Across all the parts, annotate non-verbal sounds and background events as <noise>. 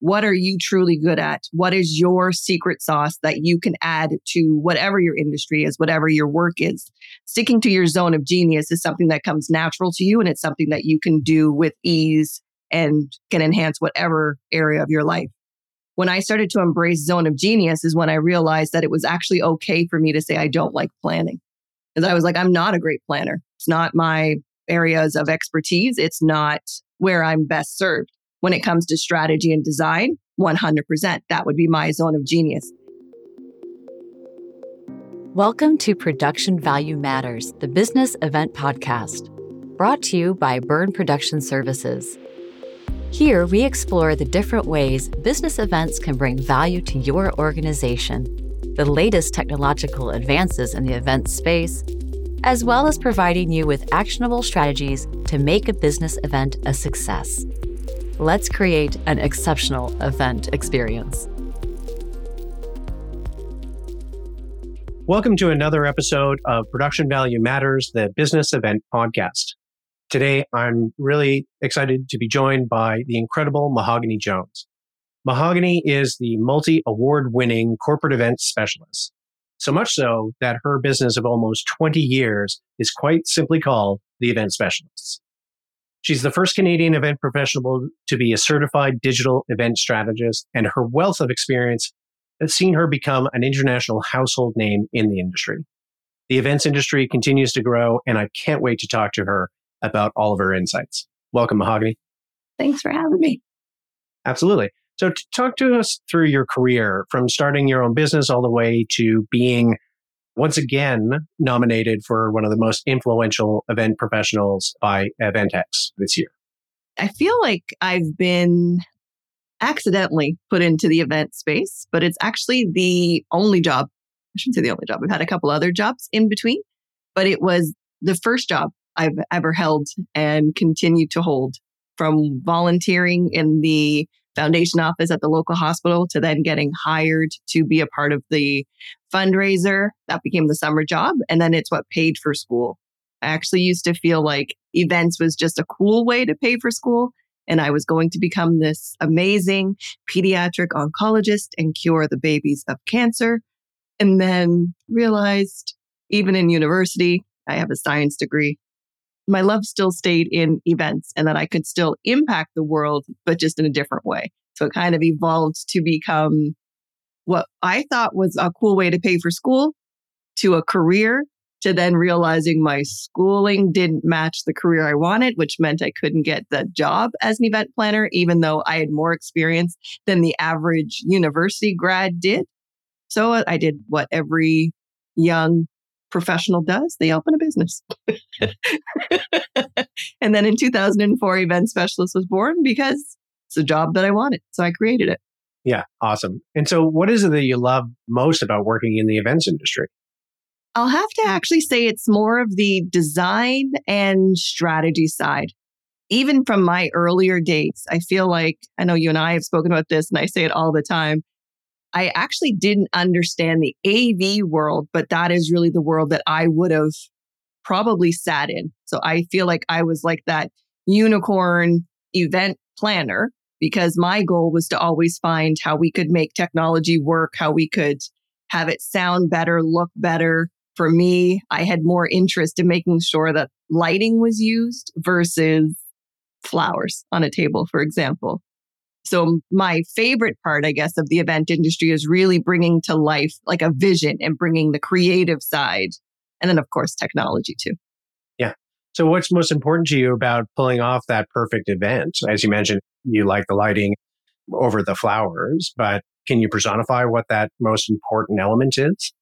What are you truly good at? What is your secret sauce that you can add to whatever your industry is, whatever your work is? Sticking to your zone of genius is something that comes natural to you and it's something that you can do with ease and can enhance whatever area of your life. When I started to embrace zone of genius is when I realized that it was actually okay for me to say I don't like planning. Because I was like, I'm not a great planner. It's not my areas of expertise. It's not where I'm best served. When it comes to strategy and design, 100%. That would be my zone of genius. Welcome to Production Value Matters, the business event podcast, brought to you by Byrne Production Services. Here, we explore the different ways business events can bring value to your organization, the latest technological advances in the event space, as well as providing you with actionable strategies to make a business event a success. Let's create an exceptional event experience. Welcome to another episode of Production Value Matters, the business event podcast. Today, I'm really excited to be joined by the incredible Mahoganey Jones. Mahoganey is the multi award winning corporate events specialist. So much so that her business of almost 20 years is quite simply called the Event Specialists. She's the first Canadian event professional to be a certified digital event strategist, and her wealth of experience has seen her become an international household name in the industry. The events industry continues to grow, and I can't wait to talk to her about all of her insights. Welcome, Mahoganey. Thanks for having me. Absolutely. So, talk to us through your career from starting your own business all the way to being once again nominated for one of the most influential event professionals by Eventex this year. I feel like I've been accidentally put into the event space, but it's actually the only job. I shouldn't say the only job. I've had a couple other jobs in between, but it was the first job I've ever held and continue to hold from volunteering in the foundation office at the local hospital to then getting hired to be a part of the fundraiser. That became the summer job. And then it's what paid for school. I actually used to feel like events was just a cool way to pay for school. And I was going to become this amazing pediatric oncologist and cure the babies of cancer. And then realized, even in university, I have a science degree my love still stayed in events and that I could still impact the world, but just in a different way. So it kind of evolved to become what I thought was a cool way to pay for school to a career to then realizing my schooling didn't match the career I wanted, which meant I couldn't get the job as an event planner, even though I had more experience than the average university grad did. So I did what every young professional does they open a business <laughs> and then in 2004 event specialist was born because it's a job that i wanted so i created it yeah awesome. And so what is it that you love most about working in the events industry? I'll have to actually say it's more of the design and strategy side. Even from my earlier dates, i feel like i know you and i have spoken about this and i say it all the time I actually didn't understand the AV world, but that is really the world that I would have probably sat in. So I feel like I was like that unicorn event planner because my goal was to always find how we could make technology work, how we could have it sound better, look better. For me, I had more interest in making sure that lighting was used versus flowers on a table, for example. So my favorite part, I guess, of the event industry is really bringing to life like a vision and bringing the creative side. And then, of course, technology too. So what's most important to you about pulling off that perfect event? As you mentioned, you like the lighting over the flowers, but can you personify what that most important element is?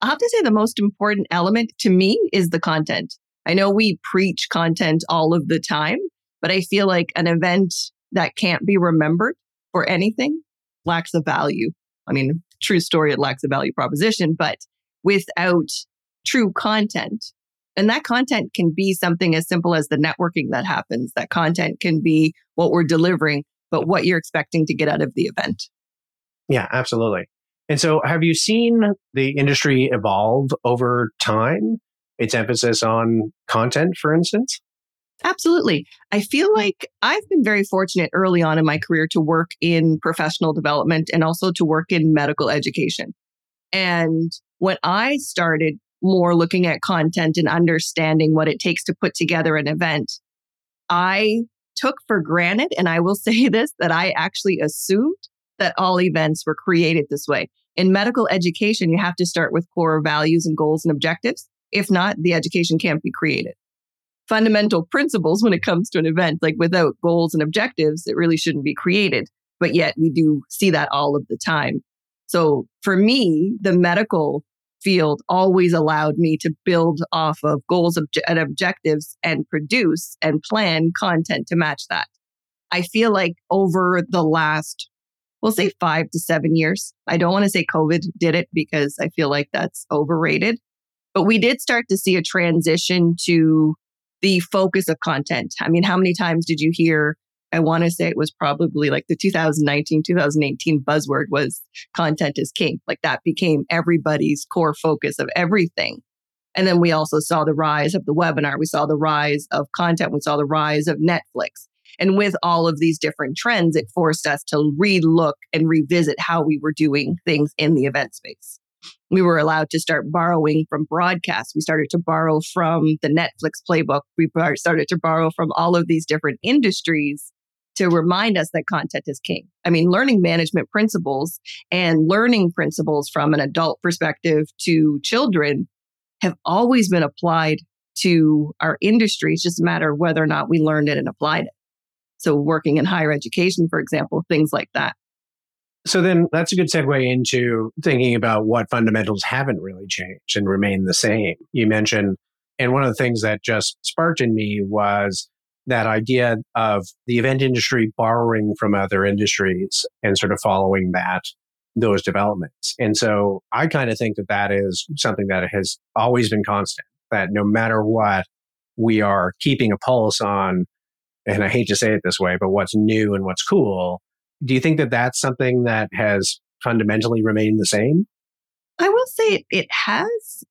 I have to say the most important element to me is the content. I know we preach content all of the time, but I feel like an event that can't be remembered for anything lacks a value. I mean, true story, it lacks a value proposition, but without true content, and that content can be something as simple as the networking that happens. That content can be what we're delivering, but what you're expecting to get out of the event. Yeah, absolutely. And so, have you seen the industry evolve over time? Its emphasis on content, for instance? Absolutely. I feel like I've been very fortunate early on in my career to work in professional development and also to work in medical education. And when I started more looking at content and understanding what it takes to put together an event, I took for granted, and I will <laughs> say this, that I actually assumed that all events were created this way. In medical education, you have to start with core values and goals and objectives. If not, the education can't be created fundamental principles when it comes to an event. Like without goals and objectives, it really shouldn't be created. But yet we do see that all of the time. So for me, the medical field always allowed me to build off of goals and objectives and produce and plan content to match that. I feel like over the last, we'll say five to seven years, I don't want to say COVID did it because I feel like that's overrated, but we did start to see a transition to the focus of content. I mean, how many times did you hear? I want to say it was probably like the 2019, 2018 buzzword was content is king. Like that became everybody's core focus of everything. And then we also saw the rise of the webinar. We saw the rise of content. We saw the rise of Netflix. And with all of these different trends, it forced us to relook and revisit how we were doing things in the event space we were allowed to start borrowing from broadcast. We started to borrow from the Netflix playbook. We started to borrow from all of these different industries to remind us that content is king. I mean, learning management principles and learning principles from an adult perspective to children have always been applied to our industry. It's just a matter of whether or not we learned it and applied it. So, working in higher education, for example, things like that. So then that's a good segue into thinking about what fundamentals haven't really changed and remain the same. You mentioned, and one of the things that just sparked in me was that idea of the event industry borrowing from other industries and sort of following that, those developments. And so I kind of think that that is something that has always been constant, that no matter what, we are keeping a pulse on, and I hate to say it this way, but what's new and what's cool do you think that that's something that has fundamentally remained the same? I will say it, has.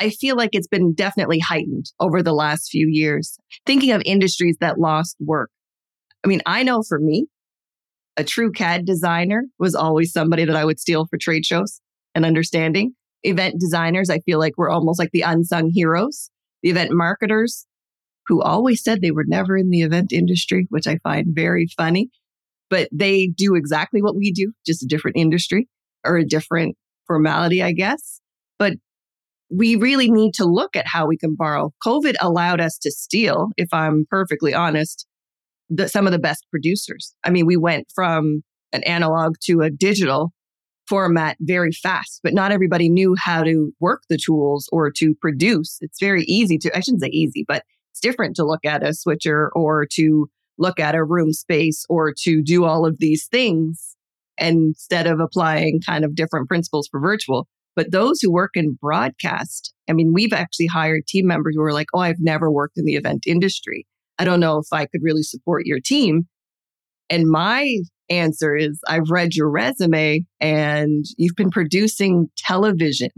I feel like it's been definitely heightened over the last few years. Thinking of industries that lost work. I mean, I know for me, a true CAD designer was always somebody that I would steal for trade shows and understanding. Event designers, I feel like were almost like the unsung heroes. The event marketers, who always said they were never in the event industry, which I find very funny but they do exactly what we do, just a different industry or a different formality, I guess. But we really need to look at how we can borrow. COVID allowed us to steal, if I'm perfectly honest, the, some of the best producers. I mean, we went from an analog to a digital format very fast, but not everybody knew how to work the tools or to produce. It's very easy to, I shouldn't say easy, but it's different to look at a switcher or to look at a room space or to do all of these things instead of applying kind of different principles for virtual. But those who work in broadcast, I mean, we've actually hired team members who are like, oh, I've never worked in the event industry. I don't know if I could really support your team. And my answer is I've read your resume and you've been producing television,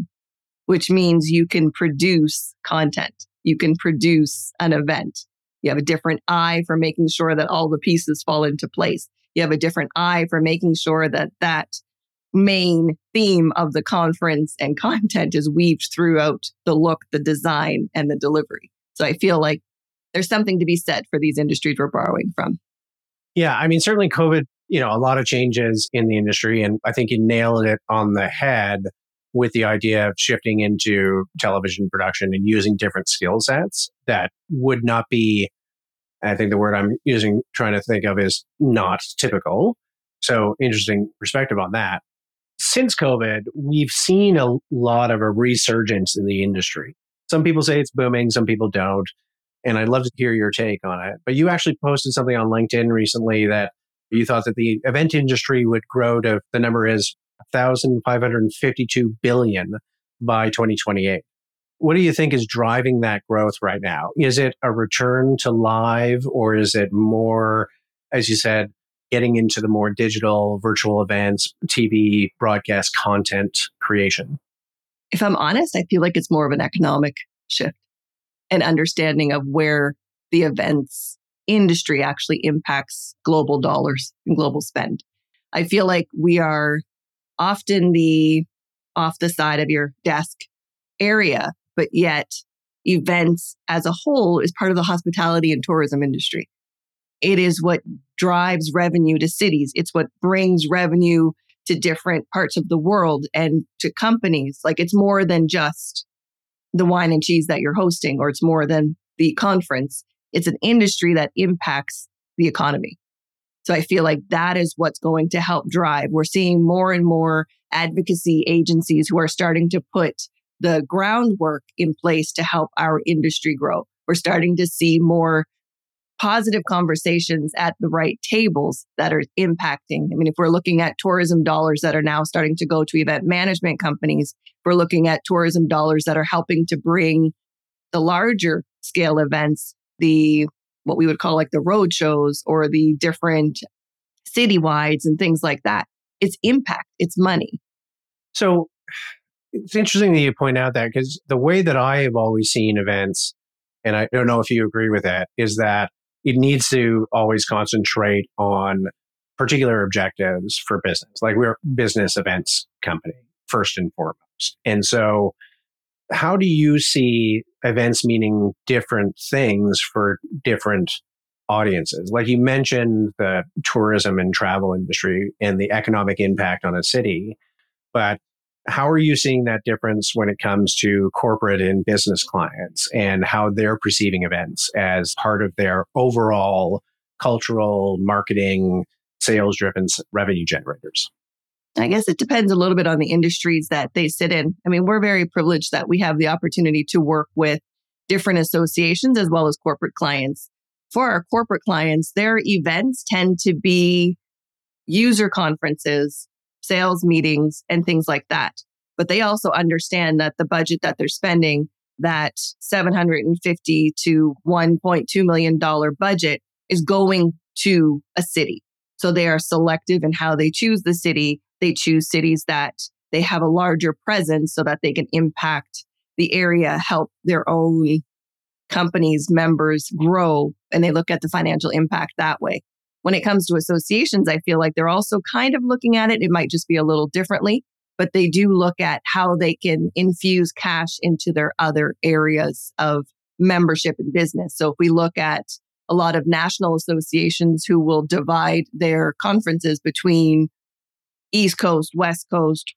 which means you can produce content. You can produce an event. You have a different eye for making sure that all the pieces fall into place. You have a different eye for making sure that that main theme of the conference and <laughs> content is weaved throughout the look, the design, and the delivery. So I feel like there's something to be said for these industries we're borrowing from. Yeah, I mean, certainly COVID, you know, a lot of changes in the industry. And I think you nailed it on the head with the idea of shifting into television production and using different skill sets that would not be, I think the word I'm using, trying to think of is not typical. So interesting perspective on that. Since COVID, we've seen a lot of a resurgence in the industry. Some people say it's booming, some people don't. And I'd love to hear your take on it. But you actually posted something on LinkedIn recently that you thought that the event industry would grow to the number is 1,552 billion by 2028. What do you think is driving that growth right now? Is it a return to live or is it more, as you said, getting into the more digital virtual events, TV, broadcast content creation? If I'm honest, I feel like it's more of an economic shift and understanding of where the events industry actually impacts global dollars and global spend. I feel like we are often the off the side of your desk area, but yet events as a whole is part of the hospitality and tourism industry. It is what drives revenue to cities. It's what brings revenue to different parts of the world and to companies. Like it's more than just the wine and cheese that you're hosting, or it's more than the conference. It's an industry that impacts the economy. So I feel like that is what's going to help drive. We're seeing more and more advocacy agencies who are starting to put the groundwork in place to help our industry grow. We're starting to see more positive conversations at the right tables that are impacting. I mean, if we're looking at tourism dollars that are now starting to go to event management companies, we're looking at tourism dollars that are helping to bring the larger scale events, the what we would call like the road shows or the different citywides and things like that. It's impact, it's money. So it's interesting that you point out that because the way that I have always seen events, and I don't know if you agree with that, is that it needs to always concentrate on particular objectives for business. Like we're business events company first and foremost. And so how do you see events meaning different things for different audiences? Like you mentioned the tourism and travel industry and the economic impact on a city, but how are you seeing that difference when it comes to corporate and business clients and how they're perceiving events as part of their overall cultural marketing, sales driven revenue generators? I guess it depends a little bit on the industries that they sit in. I mean, we're very privileged that we have the opportunity to work with different associations as well as corporate clients. For our corporate clients, their events tend to be user conferences sales meetings and things like that. But they also understand that the budget that they're spending, that 750 to 1.2 million dollar budget is going to a city. So they are selective in how they choose the city. They choose cities that they have a larger presence so that they can impact the area, help their own companies, members grow, and they look at the financial impact that way. When it comes to associations, I feel like they're also kind of looking at it. It might just be a little differently, but they do look at how they can infuse cash into their other areas of membership and business. So if we look at a lot of national associations who will divide their conferences between East Coast, West Coast,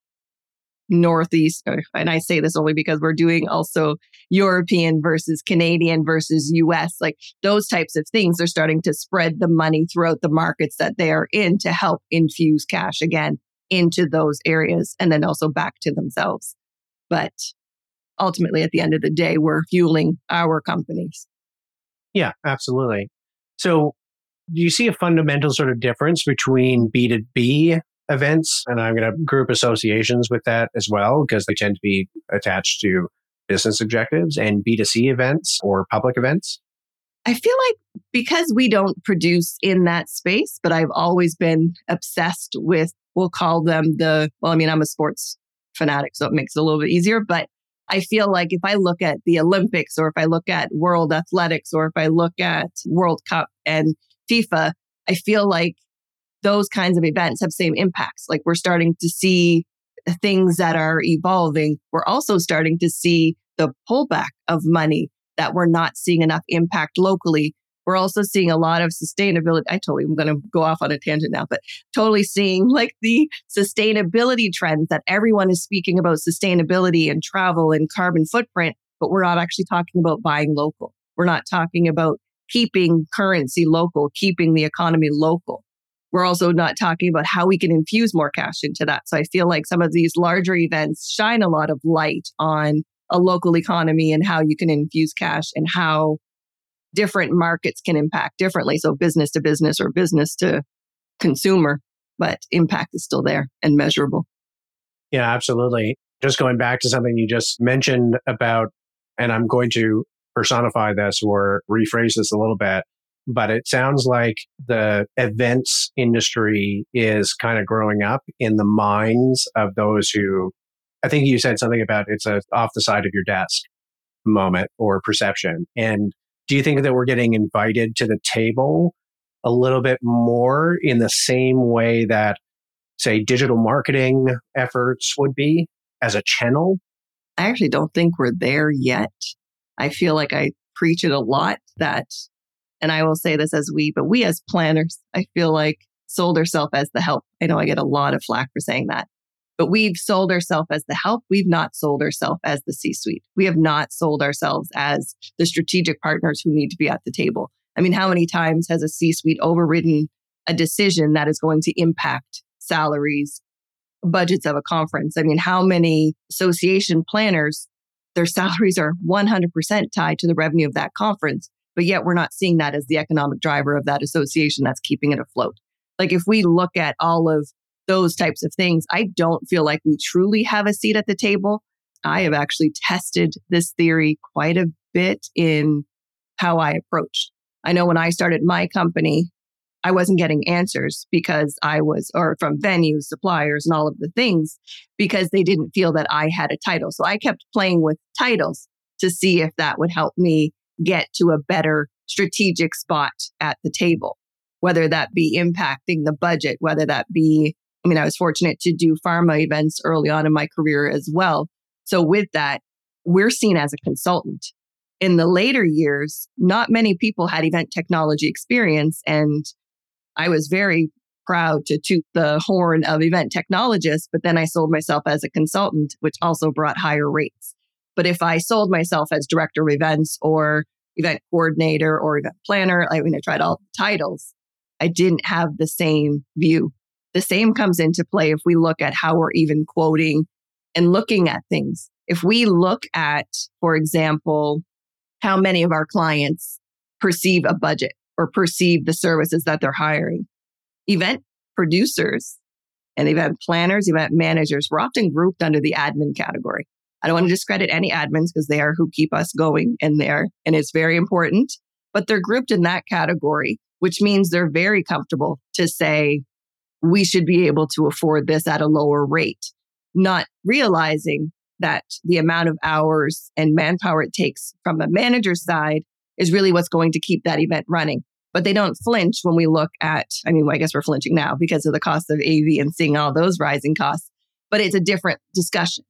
Northeast, uh, and I say this only because we're doing also European versus Canadian versus US, like those types of things are starting to spread the money throughout the markets that they are in to help infuse cash again into those areas and then also back to themselves. But ultimately, at the end of the day, we're fueling our companies. Yeah, absolutely. So, do you see a fundamental sort of difference between B2B events, and I'm going to group associations with that as well because they tend to be attached to business objectives and B2C events or public events? I feel like because we don't produce in that space, but I've always been obsessed with, we'll call them the, well, I mean, I'm a sports fanatic, so it makes it a little bit easier. But I feel like if I look at the Olympics or if I look at world athletics or if I look at World Cup and FIFA, I feel like those kinds of events have same impacts. Like we're starting to see things that are evolving. We're also starting to see the pullback of money that we're not seeing enough impact locally. We're also seeing a lot of sustainability. I totally I'm going to go off on a tangent now, but totally seeing <laughs> like the sustainability trends that everyone is speaking about sustainability and travel and carbon footprint, but we're not actually talking about buying local. We're not talking about keeping currency local, keeping the economy local we're also not talking about how we can infuse more cash into that. So I feel like some of these larger events shine a lot of light on a local economy and how you can infuse cash and how different markets can impact differently. So business to business or business to consumer, but impact is still there and measurable. Yeah, absolutely. Just going back to something you just mentioned about, and I'm going to personify this or rephrase this a little bit but it sounds like the events industry is kind of growing up in the minds of those who I think you said something about it's a off the side of your desk moment or perception. And do you think that we're getting invited to the table a little bit more in the same way that, say, digital marketing efforts would be as a channel? I actually don't think we're there yet. I feel like I preach it a lot that, and I will say this as we, but we as planners, I feel like sold ourselves as the help. I know I get a lot of flack for saying that, but we've sold ourselves as the help. We've not sold ourselves as the C suite. We have not sold ourselves as the strategic partners who need to be at the table. I mean, how many times has a C suite overridden a decision that is going to impact salaries, budgets of a conference? I mean, how many association planners, their <laughs> salaries are 100% tied to the revenue of that conference, but yet we're not seeing that as the economic driver of that association that's keeping it afloat. Like if we look at all of those types of things, I don't feel like we truly have a seat at the table. I have actually tested this theory quite a bit in how I approached. I know when I started my company, I wasn't getting answers because I was, or from venues, suppliers, and all of the things, because they didn't feel that I had a title. So I kept playing with titles to see if that would help me get to a better strategic spot at the table, whether that be impacting the budget, whether that be I mean, I was fortunate to do pharma events early on in my career as well. So with that, we're seen as a consultant. In the later years, not many people had event technology experience. And I was very proud to toot the horn of event technologists, but then I sold myself as a consultant, which also brought higher rates. But if I sold myself as director of events or event coordinator or event planner, I mean, I tried all the titles. I didn't have the same view the same comes into play if we look at how we're even quoting and looking at things. If we look at, for example, how many of our clients perceive a budget or perceive the services that they're hiring, event producers and event planners, event managers were often grouped under the admin category. I don't want to discredit any admins because they are who keep us going in there and it's very important, but they're grouped in that category, which means they're very comfortable to say, we should be able to afford this at a lower rate, not realizing that the amount of hours and manpower it takes from a manager's side is really what's going to keep that event running. But they don't flinch when we look at, I mean, I guess we're flinching now because of the cost of AV and seeing all those rising costs, but it's a different discussion.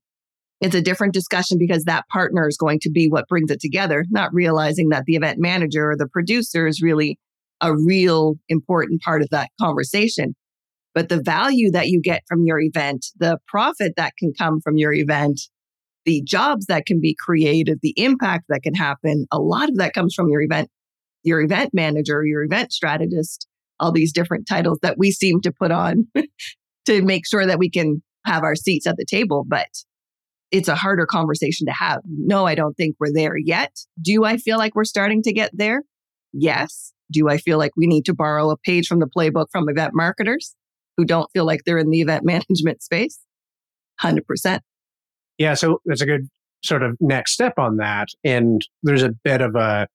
It's a different discussion because that partner is going to be what brings it together, not realizing that the event manager or the producer is really a real important part of that conversation but the value that you get from your event, the profit that can come from your event, the jobs that can be created, the impact that can happen, a lot of that comes from your event, your event manager, your event strategist, all these different titles that we seem to put on <laughs> to make sure that we can have our seats at the table. But it's a harder conversation to have. No, I don't think we're there yet. Do I feel like we're starting to get there? Yes. Do I feel like we need to borrow a page from the playbook from event marketers? who don't feel like they're in the event <laughs> management space? 100%. Yeah. So that's a good sort of next step on that. And there's a bit of a,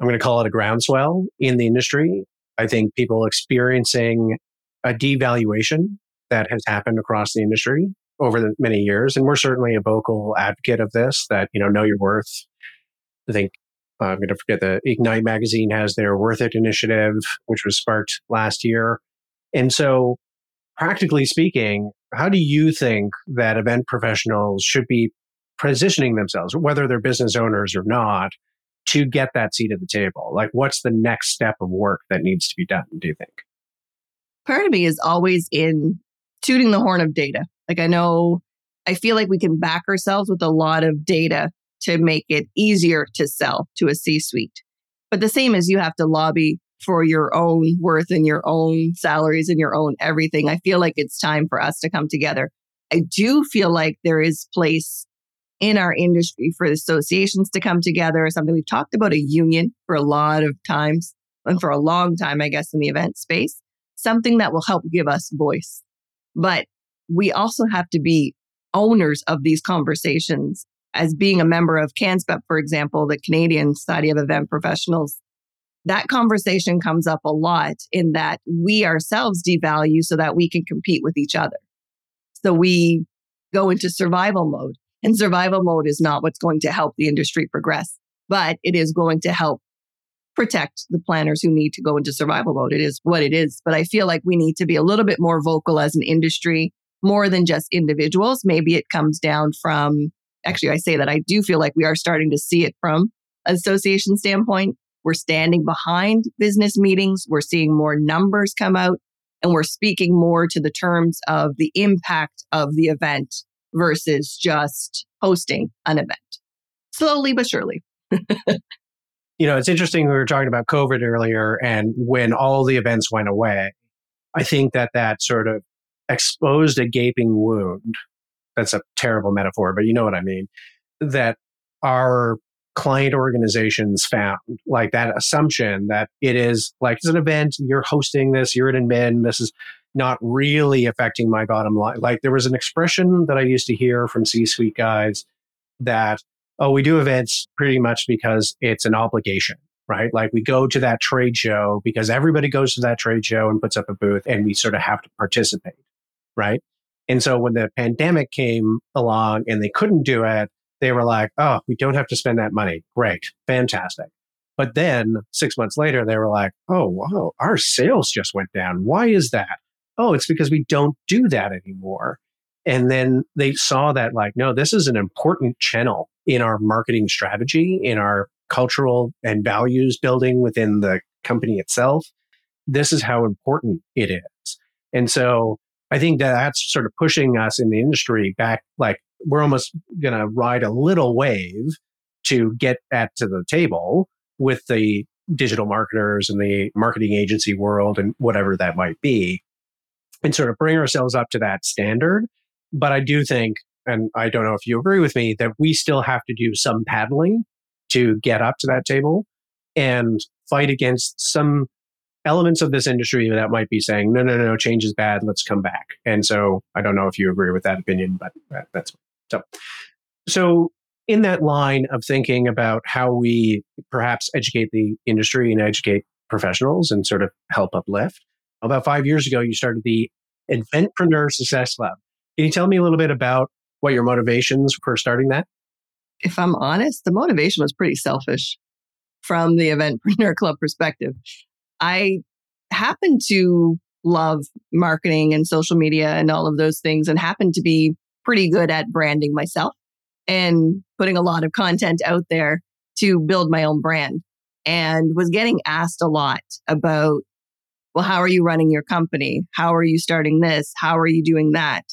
I'm going to call it a groundswell in the industry. I think people experiencing a devaluation that has happened across the industry over the many years. And we're certainly a vocal advocate of this that, you know, know your worth. I think uh, I'm going to forget the Ignite magazine has their Worth It initiative, which was sparked last year. And so, practically speaking, how do you think that event professionals should be positioning themselves, whether they're business owners or not, to get that seat at the table? Like, what's the next step of work that needs to be done, do you think? Part of me is always in tooting the horn of data. Like, I know, I feel like we can back ourselves with a lot of data to make it easier to sell to a C suite. But the same as you have to lobby for your own worth and your own salaries and your own everything. I feel like it's time for us to come together. I do feel like there is place in our industry for associations to come together. Or something we've talked about a union for a lot of times and for a long time, I guess, in the event space, something that will help give us voice. But we also have to be owners of these conversations as being a member of CANSPEP, for example, the Canadian Society of Event Professionals that conversation comes up a lot in that we ourselves devalue so that we can compete with each other. So we go into survival mode and survival mode is not what's going to help the industry progress. but it is going to help protect the planners who need to go into survival mode. It is what it is. But I feel like we need to be a little bit more vocal as an industry, more than just individuals. Maybe it comes down from, actually, I say that I do feel like we are starting to see it from association standpoint. We're standing behind business meetings. We're seeing more numbers come out and we're speaking more to the terms of the impact of the event versus just hosting an event. Slowly but surely. <laughs> you know, it's interesting. We were talking about COVID earlier, and when all the events went away, I think that that sort of exposed a gaping wound. That's a terrible metaphor, but you know what I mean. That our client organizations found like that assumption that it is like it's an event you're hosting this you're an admin this is not really affecting my bottom line like there was an expression that i used to hear from c-suite guys that oh we do events pretty much because it's an obligation right like we go to that trade show because everybody goes to that trade show and puts up a booth and we sort of have to participate right and so when the pandemic came along and they couldn't do it they were like, oh, we don't have to spend that money. Great, fantastic. But then six months later, they were like, oh, whoa, our sales just went down. Why is that? Oh, it's because we don't do that anymore. And then they saw that, like, no, this is an important channel in our marketing strategy, in our cultural and values building within the company itself. This is how important it is. And so I think that that's sort of pushing us in the industry back, like we're almost going to ride a little wave to get at to the table with the digital marketers and the marketing agency world and whatever that might be and sort of bring ourselves up to that standard. But i do think and i don't know if you agree with me that we still have to do some paddling to get up to that table and fight against some elements of this industry that might be saying no no no change is bad let's come back and so i don't know if you agree with that opinion but that's so, so in that line of thinking about how we perhaps educate the industry and educate professionals and sort of help uplift, about five years ago, you started the Eventpreneur Success Lab. Can you tell me a little bit about what your motivations for starting that? If I'm honest, the motivation was pretty selfish from the Eventpreneur Club perspective. I happen to love marketing and social media and all of those things and happen to be pretty good at branding myself and putting a lot of content out there to build my own brand and was getting asked a lot about well how are you running your company? How are you starting this? How are you doing that?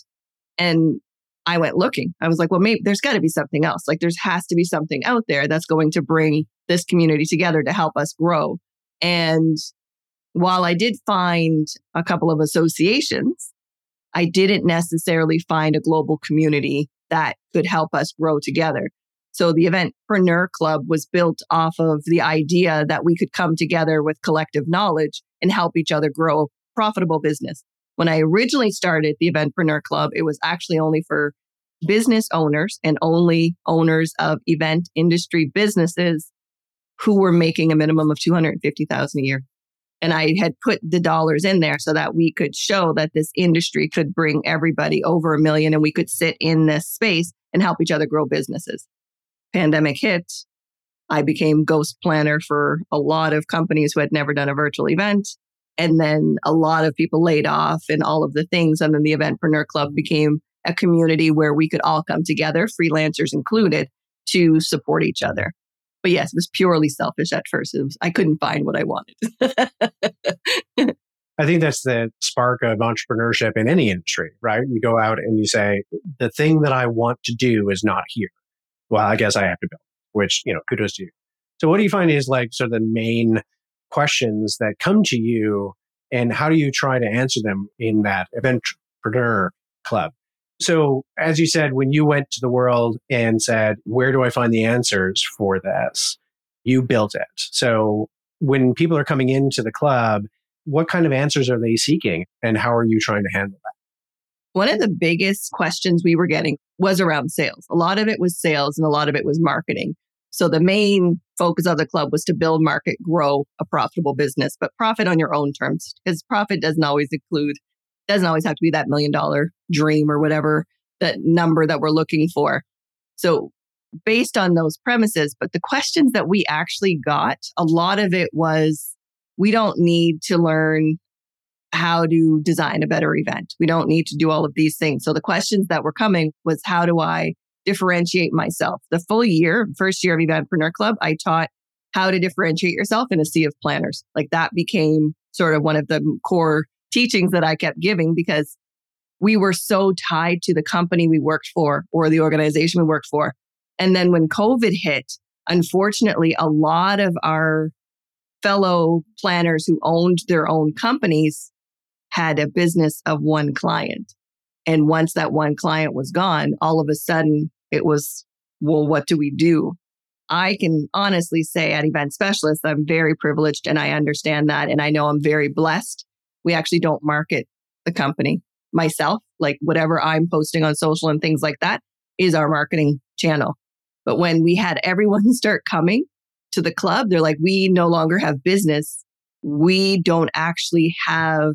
And i went looking. I was like well maybe there's got to be something else. Like there's has to be something out there that's going to bring this community together to help us grow. And while i did find a couple of associations I didn't necessarily find a global community that could help us grow together. So the Eventpreneur Club was built off of the idea that we could come together with collective knowledge and help each other grow profitable business. When I originally started the Eventpreneur Club, it was actually only for business owners and only owners of event industry businesses who were making a minimum of 250,000 a year. And I had put the dollars in there so that we could show that this industry could bring everybody over a million and we could sit in this space and help each other grow businesses. Pandemic hit. I became ghost planner for a lot of companies who had never done a virtual event. And then a lot of people laid off and all of the things. And then the Eventpreneur Club became a community where we could all come together, freelancers included, to support each other. But yes, it was purely selfish at first. Was, I couldn't find what I wanted. I think that's the spark of entrepreneurship in any industry, right? You go out and you say, the thing that I want to do is not here. Well, I guess I have to build, which, you know, kudos to you. So what do you find is like sort of the main questions that come to you and how do you try to answer them in that entrepreneur club? So, as you said, when you went to the world and said, Where do I find the answers for this? You built it. So, when people are coming into the club, what kind of answers are they seeking and how are you trying to handle that? One of the biggest questions we were getting was around sales. A lot of it was sales and a lot of it was marketing. So the main focus of the club was to build, market, grow a profitable business, but profit on your own terms because profit doesn't always include doesn't always have to be that million dollar dream or whatever that number that we're looking for. So based on those premises. But the questions that we actually got, a lot of it was we don't need to learn how to design a better event. We don't need to do all of these things. So the questions that were coming was how do I differentiate myself? The full year, first year of Eventpreneur Club, I taught how to differentiate yourself in a sea of planners. Like that became sort of one of the core teachings that I kept giving because we were so tied to the company we worked for or the organization we worked for. And then when COVID hit, unfortunately, a lot of our fellow planners who owned their own companies had a business of one client. And once that one client was gone, all of a sudden it was, well, what do we do? I can honestly say at Event Specialists, I'm very privileged and I understand that. And I know I'm very blessed. We actually don't market the company myself, like whatever I'm posting on social and things like that is our marketing channel. But when we had everyone <laughs> start coming to the club, they're like, we no longer have business. We don't actually have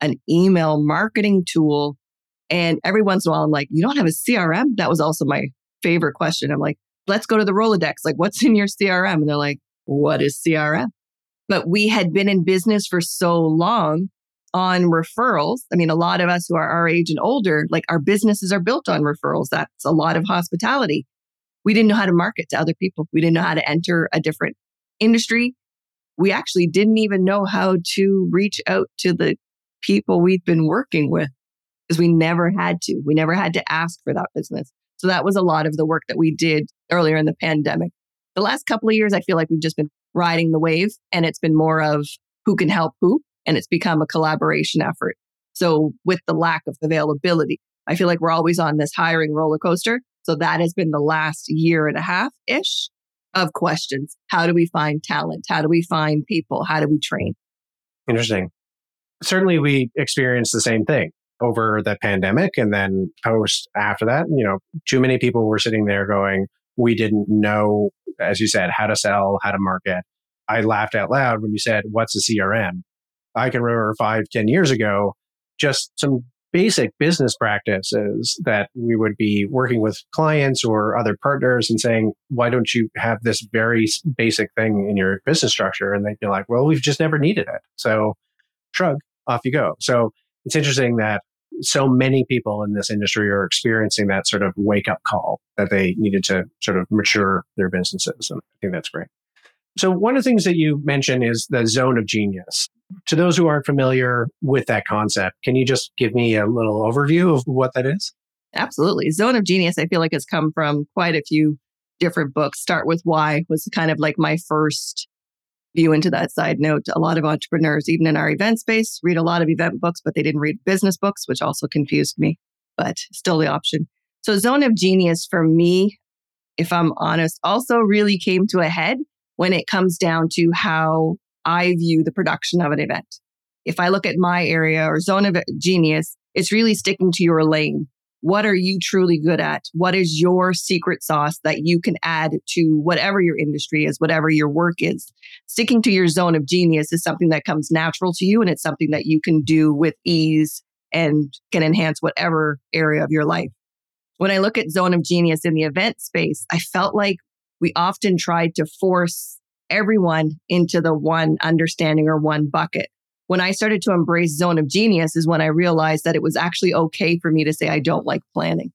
an email marketing tool. And every once in a while, I'm like, you don't have a CRM? That was also my favorite question. I'm like, let's go to the Rolodex. Like, what's <laughs> in your CRM? And they're like, what is CRM? But we had been in business for so long on referrals. I mean, a lot of us who are our age and older, like our businesses are built on referrals. That's a lot of hospitality. We didn't know how to market to other people. We didn't know how to enter a different industry. We actually didn't even know how to reach out to the people we'd been working with because we never had to. We never had to ask for that business. So that was a lot of the work that we did earlier in the pandemic. The last couple of years, I feel like we've just been riding the wave and it's been more of who can help who. And it's become a collaboration effort. So with the lack of availability, I feel like we're always on this hiring roller coaster. So that has been the last year and a half ish of questions. How do we find talent? How do we find people? How do we train? Interesting. Certainly, we experienced the same thing over the pandemic and then post after that. You know, too many people were sitting there going, we didn't know, as you said, how to sell, how to market. I laughed out loud when you said, what's a CRM? I can remember five, ten years ago, just some basic business practices that we would be working with clients or other partners and saying, why don't you have this very basic thing in your business structure? And they'd be like, well, we've just never needed it. So shrug, off you go. So it's interesting that so many people in this industry are experiencing that sort of wake up call that they needed to sort of mature their businesses. And I think that's great. So one of the things that you mentioned is the zone of genius. To those who aren't familiar with that concept, can you just give me a little overview of what that is? Absolutely. Zone of genius, I feel like has come from quite a few different books. Start with Why was kind of like my first view into that side note. A lot of entrepreneurs, even in our event space, read a lot of event books, but they didn't read business books, which also confused me, but still the option. So Zone of Genius for me, if I'm honest, also really came to a head when it comes down to how I view the production of an event. If I look at my area or zone of genius, it's really sticking to your lane. What are you truly good at? What is your secret sauce that you can add to whatever your industry is, whatever your work is? Sticking to your zone of genius is something that comes natural to you and it's something that you can do with ease and can enhance whatever area of your life. When I look at zone of genius in the event space, I felt like we often tried to force everyone into the one understanding or one bucket. When I started to embrace zone of genius is when I realized that it was actually okay for me to say I don't like planning.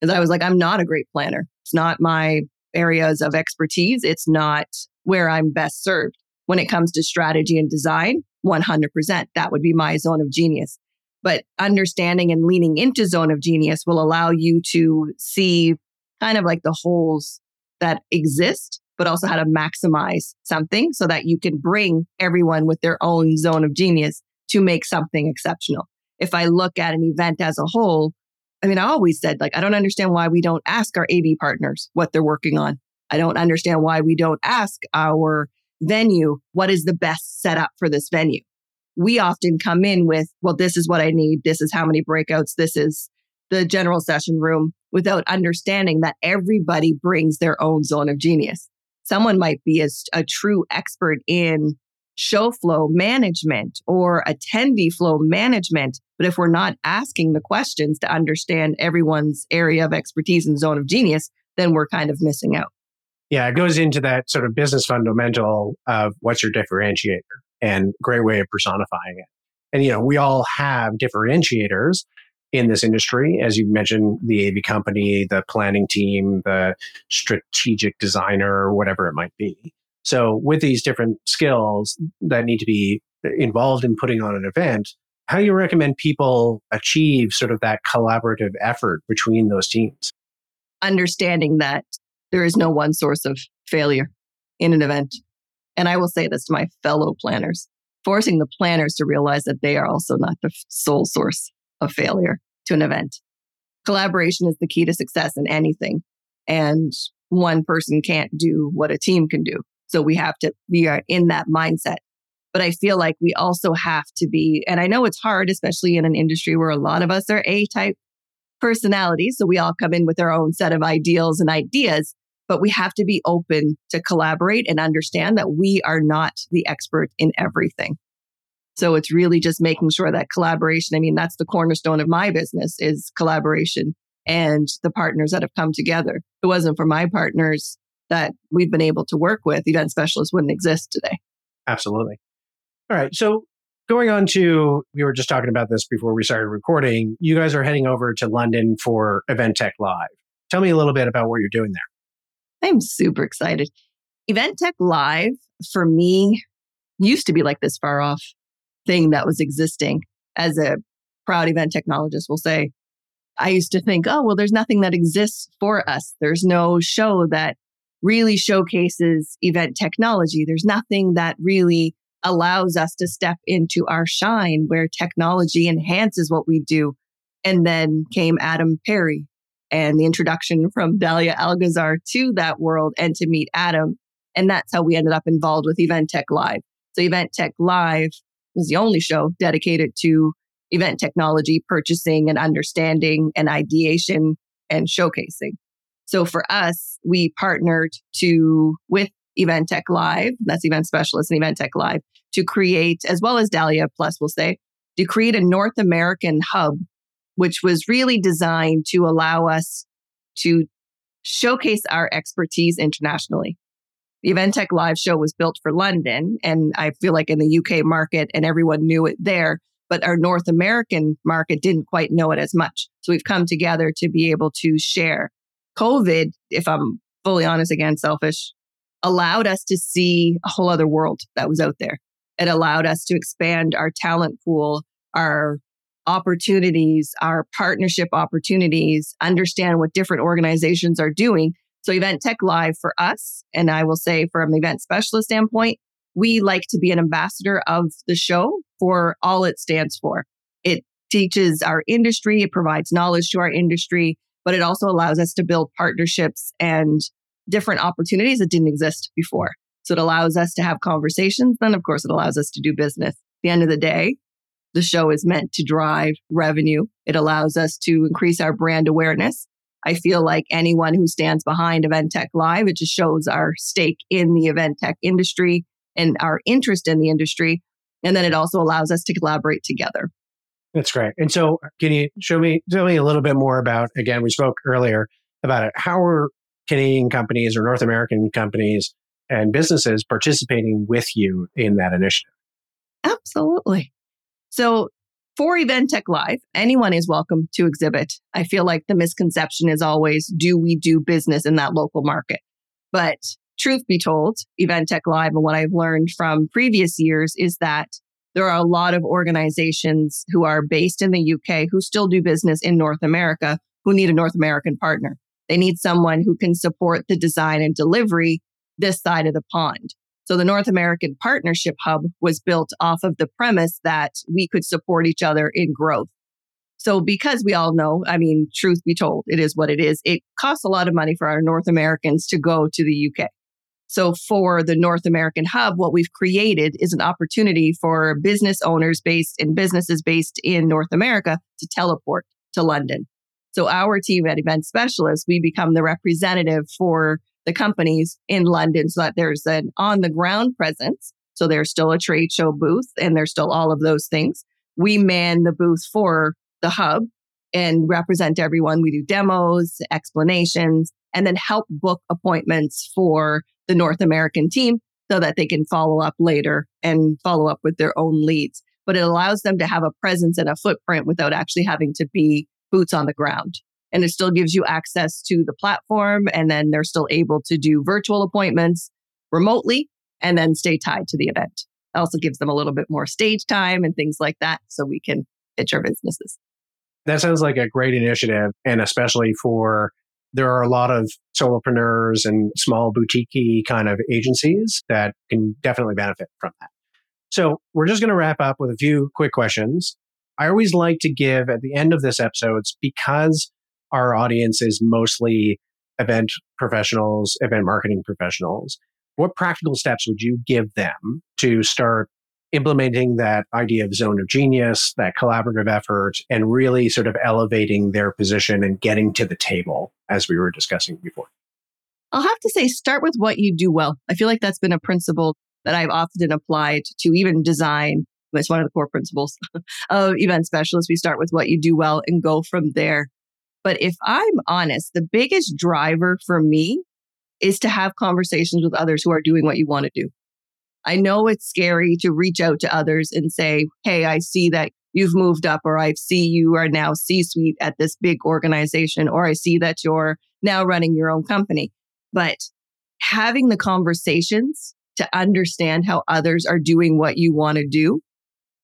Because I was like, I'm not a great planner. It's not my areas of expertise. It's not where I'm best served. When it comes to strategy and design, 100%, that would be my zone of genius. But understanding and leaning into zone of genius will allow you to see kind of like the holes that exist, but also how to maximize something so that you can bring everyone with their own zone of genius to make something exceptional. If I look at an event as a whole, I mean, I always said, like, I don't understand why we don't ask our AV partners what they're working on. I don't understand why we don't ask our venue what is the best setup for this venue. We often come in with, well, this is what I need. This is how many breakouts. This is the general session room without understanding that everybody brings their own zone of genius. Someone might be a, a true expert in show flow management or attendee flow management. But if we're not asking the questions to understand everyone's area of expertise and zone of genius, then we're kind of missing out. Yeah, it goes into that sort of business fundamental of what's your differentiator and great way of personifying it. And, you know, we all have differentiators in this industry. As you mentioned, the AV company, the planning team, the strategic designer, whatever it might be. So, with these different skills that need to be involved in putting on an event, how do you recommend people achieve sort of that collaborative effort between those teams? Understanding that there is no one source of failure in an event. And I will say this to my fellow planners forcing the planners to realize that they are also not the sole source of failure to an event. Collaboration is the key to success in anything. And one person can't do what a team can do. So we have to be in that mindset. But I feel like we also have to be, and I know it's hard, especially in an industry where a lot of us are A type personalities. So we all come in with our own set of ideals and ideas, but we have to be open to collaborate and understand that we are not the expert in everything. So it's really just making sure that collaboration, I mean, that's the cornerstone of my business is collaboration and the partners that have come together. If it wasn't for my partners that we've been able to work with, event specialists wouldn't exist today. Absolutely. All right. So going on to, we were just talking about this before we started recording. You guys are heading over to London for Event Tech Live. Tell me a little bit about what you're doing there. I'm super excited. Event Tech Live for me used to be like this far off thing that was existing as a proud event technologist will say. I used to think, oh, well, there's nothing that exists for us. There's no show that really showcases event technology. There's nothing that really allows us to step into our shine where technology enhances what we do. And then came Adam Parry and the introduction from Dahlia El Gazzar to that world and to meet Adam. And that's how we ended up involved with Event Tech Live. So Event Tech Live was the only show dedicated to event technology, purchasing and understanding and ideation and showcasing. So for us, we partnered to with Event Tech Live, that's Event Specialist and Event Tech Live, to create, as well as Dalia Plus, we'll say, to create a North American hub, which was really designed to allow us to showcase our expertise internationally. The Event Tech Live show was built for London, and I feel like in the UK market, and everyone knew it there, but our North American market didn't quite know it as much. So we've come together to be able to share. COVID, if I'm fully honest, again, selfish, allowed us to see a whole other world that was out there. It allowed us to expand our talent pool, our opportunities, our partnership opportunities, understand what different organizations are doing. So Event Tech Live for us, and I will say from an event specialist standpoint, we like to be an ambassador of the show for all it stands for. It teaches our industry, it provides knowledge to our industry, but it also allows us to build partnerships and different opportunities that didn't exist before. So it allows us to have conversations. Then, of course, it allows us to do business. At the end of the day, the show is meant to drive revenue. It allows us to increase our brand awareness. I feel like anyone who stands behind Event Tech Live, it just shows our stake in the event tech industry and our interest in the industry. And then it also allows us to collaborate together. That's great. And so, can you show me, tell me a little bit more about, again, we spoke earlier about it. How are Canadian companies or North American companies and businesses participating with you in that initiative? Absolutely. So, for Event Tech Live, anyone is welcome to exhibit. I feel like the misconception is always do we do business in that local market? But truth be told, Event Tech Live and what I've learned from previous years is that there are a lot of organizations who are based in the UK who still do business in North America who need a North American partner. They need someone who can support the design and delivery this side of the pond. So the North American Partnership Hub was built off of the premise that we could support each other in growth. So because we all know, I mean, truth be told, it is what it is. It costs a lot of money for our North Americans to go to the UK. So for the North American Hub, what we've created is an opportunity for business owners based in businesses based in North America to teleport to London. So our team at Event Specialists, we become the representative for the companies in London so that there's an on the ground presence. So there's still a trade show booth and there's still all of those things. We man the booth for the hub and represent everyone. We do demos, explanations, and then help book appointments for the North American team so that they can follow up later and follow up with their own leads. But it allows them to have a presence and a footprint without actually having to be boots on the ground. And it still gives you access to the platform. And then they're still able to do virtual appointments remotely and then stay tied to the event. It also gives them a little bit more stage time and things like that so we can pitch our businesses. That sounds like a great initiative. And especially for there are a lot of solopreneurs and small boutique kind of agencies that can definitely benefit from that. So we're just going to wrap up with a few quick questions. I always like to give at the end of this episodes because our audience is mostly event professionals, event marketing professionals. What practical steps would you give them to start implementing that idea of zone of genius, that collaborative effort, and really sort of elevating their position and getting to the table, as we were discussing before? I'll have to say, start with what you do well. I feel like that's been a principle that I've often applied to even design. It's one of the core principles <laughs> of event specialists. We start with what you do well and go from there. But if I'm honest, the biggest driver for me is to have conversations with others who are doing what you want to do. I know it's scary to reach out to others and say, Hey, I see that you've moved up, or I see you are now C suite at this big organization, or I see that you're now running your own company. But having the conversations to understand how others are doing what you want to do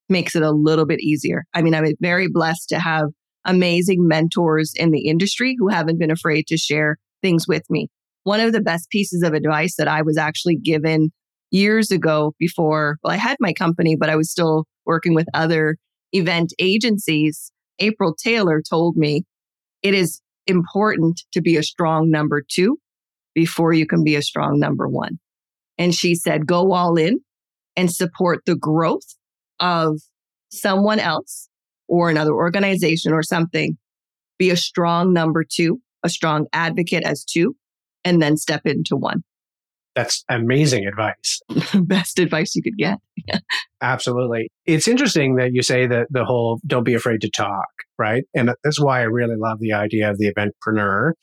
makes it a little bit easier. I mean, I'm very blessed to have amazing mentors in the industry who haven't been afraid to share things with me. One of the best pieces of advice that I was actually given years ago before, well, I had my company, but I was still working with other event agencies. April Taylor told me it is important to be a strong number two before you can be a strong number one. And she said, go all in and support the growth of someone else or another organization or something. Be a strong number two, a strong advocate as two, and then step into one. That's amazing advice. <laughs> Best advice you could get. <laughs> Absolutely. It's interesting that you say that the whole don't be afraid to talk, right? And that's why I really love the idea of the eventpreneur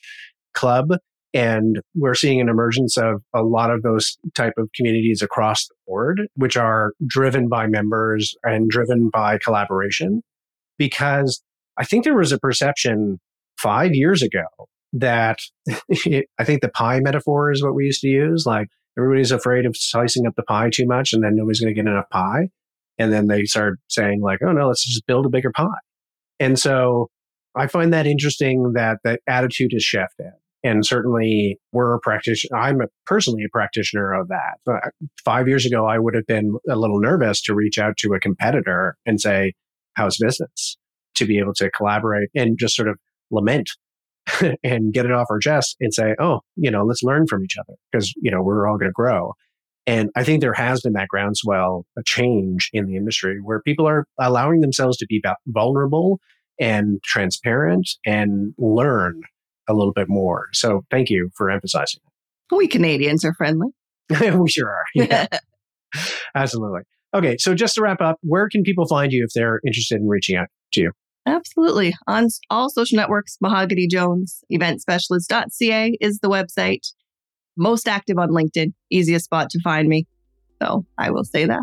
club and we're seeing an emergence of a lot of those type of communities across the board which are driven by members and driven by collaboration because i think there was a perception 5 years ago that <laughs> i think the pie metaphor is what we used to use like everybody's afraid of slicing up the pie too much and then nobody's going to get enough pie and then they start saying like oh no let's just build a bigger pie and so i find that interesting that that attitude has shifted and certainly we're a practitioner. I'm a, personally a practitioner of that. Five years ago, I would have been a little nervous to reach out to a competitor and say, how's business? To be able to collaborate and just sort of lament <laughs> and get it off our chest and say, oh, you know, let's learn from each other because, you know, we're all going to grow. And I think there has been that groundswell, a change in the industry where people are allowing themselves to be vulnerable and transparent and learn a little bit more. So thank you for emphasizing. We Canadians are friendly. <laughs> we sure are. Yeah. <laughs> Absolutely. Okay, so just to wrap up, where can people find you if they're interested in reaching out to you? Absolutely. On all social networks, Mahoganey Jones, eventspecialist.ca is the website. Most active on LinkedIn, easiest spot to find me. So I will say that.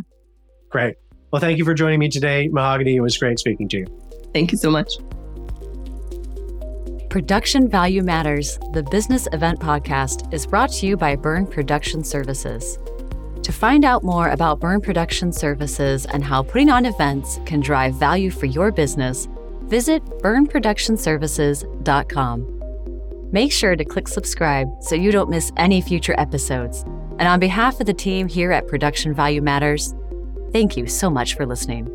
Great. Well, thank you for joining me today, Mahoganey. It was great speaking to you. Thank you so much. Production Value Matters, the business event podcast, is brought to you by Byrne Production Services. To find out more about Byrne Production Services and how putting on events can drive value for your business, visit byrneproductionservices.com. Make sure to click subscribe so you don't miss any future episodes. And on behalf of the team here at Production Value Matters, thank you so much for listening.